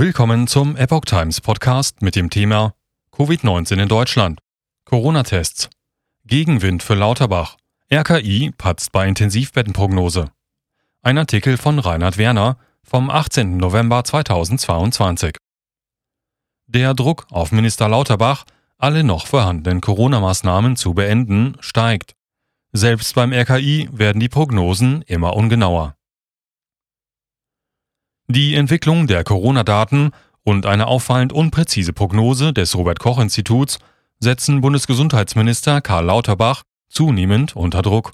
Willkommen zum Epoch Times Podcast mit dem Thema Covid-19 in Deutschland. Corona-Tests. Gegenwind für Lauterbach. RKI patzt bei Intensivbettenprognose. Ein Artikel von Reinhard Werner vom 18. November 2022. Der Druck auf Minister Lauterbach, alle noch vorhandenen Corona-Maßnahmen zu beenden, steigt. Selbst beim RKI werden die Prognosen immer ungenauer. Die Entwicklung der Corona-Daten und eine auffallend unpräzise Prognose des Robert Koch Instituts setzen Bundesgesundheitsminister Karl Lauterbach zunehmend unter Druck.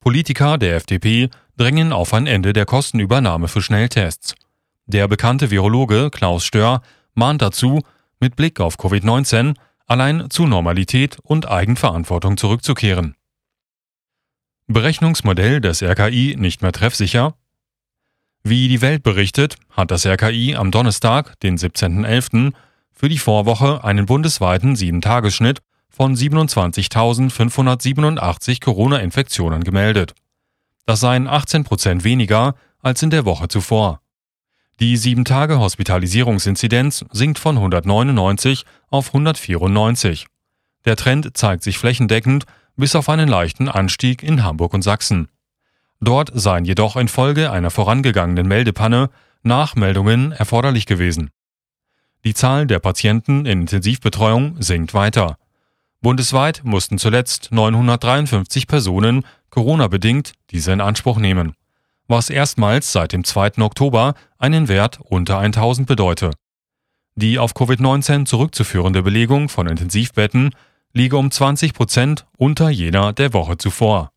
Politiker der FDP drängen auf ein Ende der Kostenübernahme für Schnelltests. Der bekannte Virologe Klaus Stör mahnt dazu, mit Blick auf Covid-19 allein zu Normalität und Eigenverantwortung zurückzukehren. Berechnungsmodell des RKI nicht mehr treffsicher, wie die Welt berichtet, hat das RKI am Donnerstag, den 17.11., für die Vorwoche einen bundesweiten 7-Tagesschnitt von 27.587 Corona-Infektionen gemeldet. Das seien 18 Prozent weniger als in der Woche zuvor. Die 7-Tage-Hospitalisierungsinzidenz sinkt von 199 auf 194. Der Trend zeigt sich flächendeckend bis auf einen leichten Anstieg in Hamburg und Sachsen. Dort seien jedoch infolge einer vorangegangenen Meldepanne Nachmeldungen erforderlich gewesen. Die Zahl der Patienten in Intensivbetreuung sinkt weiter. Bundesweit mussten zuletzt 953 Personen Corona-bedingt diese in Anspruch nehmen, was erstmals seit dem 2. Oktober einen Wert unter 1000 bedeute. Die auf Covid-19 zurückzuführende Belegung von Intensivbetten liege um 20 Prozent unter jener der Woche zuvor.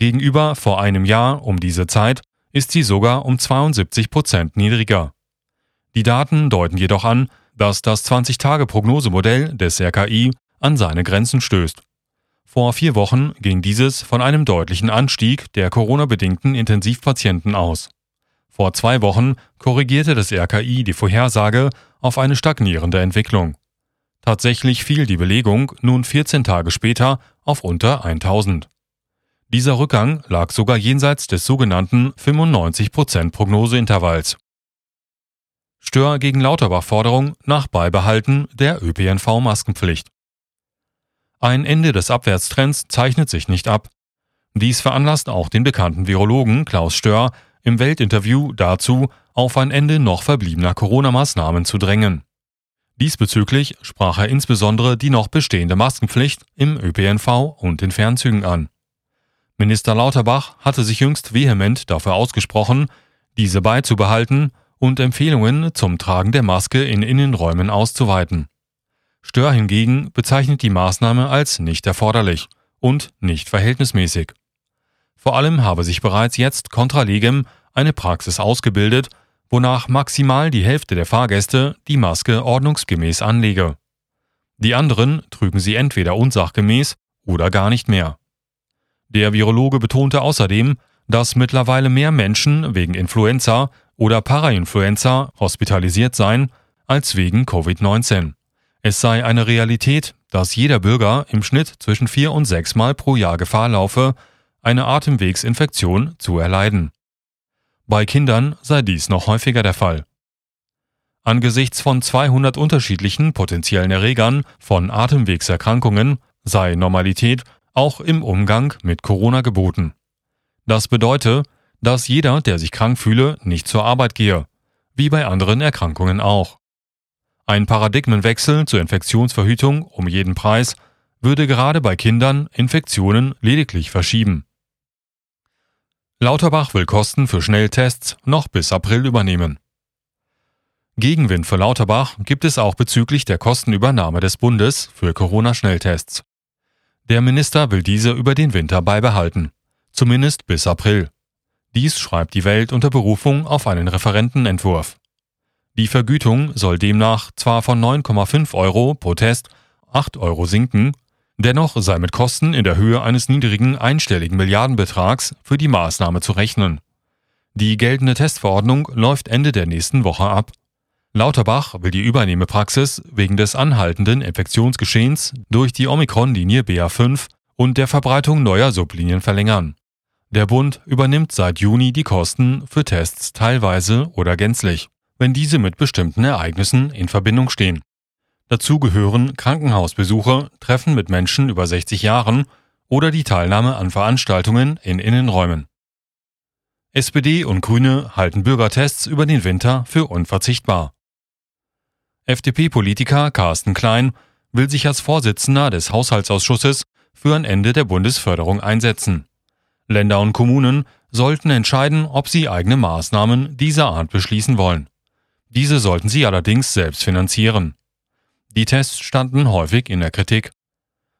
Gegenüber vor einem Jahr um diese Zeit ist sie sogar um 72 Prozent niedriger. Die Daten deuten jedoch an, dass das 20-Tage-Prognosemodell des RKI an seine Grenzen stößt. Vor vier Wochen ging dieses von einem deutlichen Anstieg der Corona-bedingten Intensivpatienten aus. Vor zwei Wochen korrigierte das RKI die Vorhersage auf eine stagnierende Entwicklung. Tatsächlich fiel die Belegung nun 14 Tage später auf unter 1000. Dieser Rückgang lag sogar jenseits des sogenannten 95% Prognoseintervalls. Stör gegen Lauterbach-Forderung nach Beibehalten der ÖPNV-Maskenpflicht. Ein Ende des Abwärtstrends zeichnet sich nicht ab. Dies veranlasst auch den bekannten Virologen Klaus Stör im Weltinterview dazu, auf ein Ende noch verbliebener Corona-Maßnahmen zu drängen. Diesbezüglich sprach er insbesondere die noch bestehende Maskenpflicht im ÖPNV und in Fernzügen an. Minister Lauterbach hatte sich jüngst vehement dafür ausgesprochen, diese beizubehalten und Empfehlungen zum Tragen der Maske in Innenräumen auszuweiten. Stör hingegen bezeichnet die Maßnahme als nicht erforderlich und nicht verhältnismäßig. Vor allem habe sich bereits jetzt contra legem eine Praxis ausgebildet, wonach maximal die Hälfte der Fahrgäste die Maske ordnungsgemäß anlege. Die anderen trügen sie entweder unsachgemäß oder gar nicht mehr. Der Virologe betonte außerdem, dass mittlerweile mehr Menschen wegen Influenza oder Parainfluenza hospitalisiert seien als wegen Covid-19. Es sei eine Realität, dass jeder Bürger im Schnitt zwischen vier und sechs Mal pro Jahr Gefahr laufe, eine Atemwegsinfektion zu erleiden. Bei Kindern sei dies noch häufiger der Fall. Angesichts von 200 unterschiedlichen potenziellen Erregern von Atemwegserkrankungen sei Normalität auch im Umgang mit Corona geboten. Das bedeutet, dass jeder, der sich krank fühle, nicht zur Arbeit gehe, wie bei anderen Erkrankungen auch. Ein Paradigmenwechsel zur Infektionsverhütung um jeden Preis würde gerade bei Kindern Infektionen lediglich verschieben. Lauterbach will Kosten für Schnelltests noch bis April übernehmen. Gegenwind für Lauterbach gibt es auch bezüglich der Kostenübernahme des Bundes für Corona-Schnelltests. Der Minister will diese über den Winter beibehalten, zumindest bis April. Dies schreibt die Welt unter Berufung auf einen Referentenentwurf. Die Vergütung soll demnach zwar von 9,5 Euro pro Test 8 Euro sinken, dennoch sei mit Kosten in der Höhe eines niedrigen einstelligen Milliardenbetrags für die Maßnahme zu rechnen. Die geltende Testverordnung läuft Ende der nächsten Woche ab. Lauterbach will die Übernehmepraxis wegen des anhaltenden Infektionsgeschehens durch die Omikron-Linie BA5 und der Verbreitung neuer Sublinien verlängern. Der Bund übernimmt seit Juni die Kosten für Tests teilweise oder gänzlich, wenn diese mit bestimmten Ereignissen in Verbindung stehen. Dazu gehören Krankenhausbesuche, Treffen mit Menschen über 60 Jahren oder die Teilnahme an Veranstaltungen in Innenräumen. SPD und Grüne halten Bürgertests über den Winter für unverzichtbar. FDP-Politiker Carsten Klein will sich als Vorsitzender des Haushaltsausschusses für ein Ende der Bundesförderung einsetzen. Länder und Kommunen sollten entscheiden, ob sie eigene Maßnahmen dieser Art beschließen wollen. Diese sollten sie allerdings selbst finanzieren. Die Tests standen häufig in der Kritik.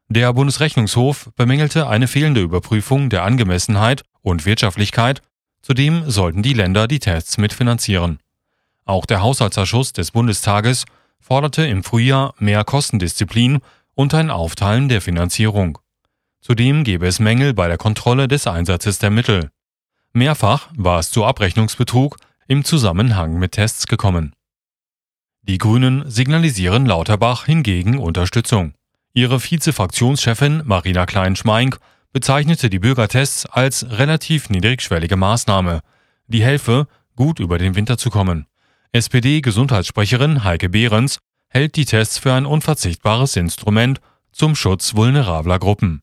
Der Bundesrechnungshof bemängelte eine fehlende Überprüfung der Angemessenheit und Wirtschaftlichkeit, zudem sollten die Länder die Tests mitfinanzieren. Auch der Haushaltsausschuss des Bundestages forderte im Frühjahr mehr Kostendisziplin und ein Aufteilen der Finanzierung. Zudem gäbe es Mängel bei der Kontrolle des Einsatzes der Mittel. Mehrfach war es zu Abrechnungsbetrug im Zusammenhang mit Tests gekommen. Die Grünen signalisieren Lauterbach hingegen Unterstützung. Ihre Vize-Fraktionschefin Marina Klein-Schmeink bezeichnete die Bürgertests als relativ niedrigschwellige Maßnahme, die helfe, gut über den Winter zu kommen. SPD-Gesundheitssprecherin Heike Behrens hält die Tests für ein unverzichtbares Instrument zum Schutz vulnerabler Gruppen.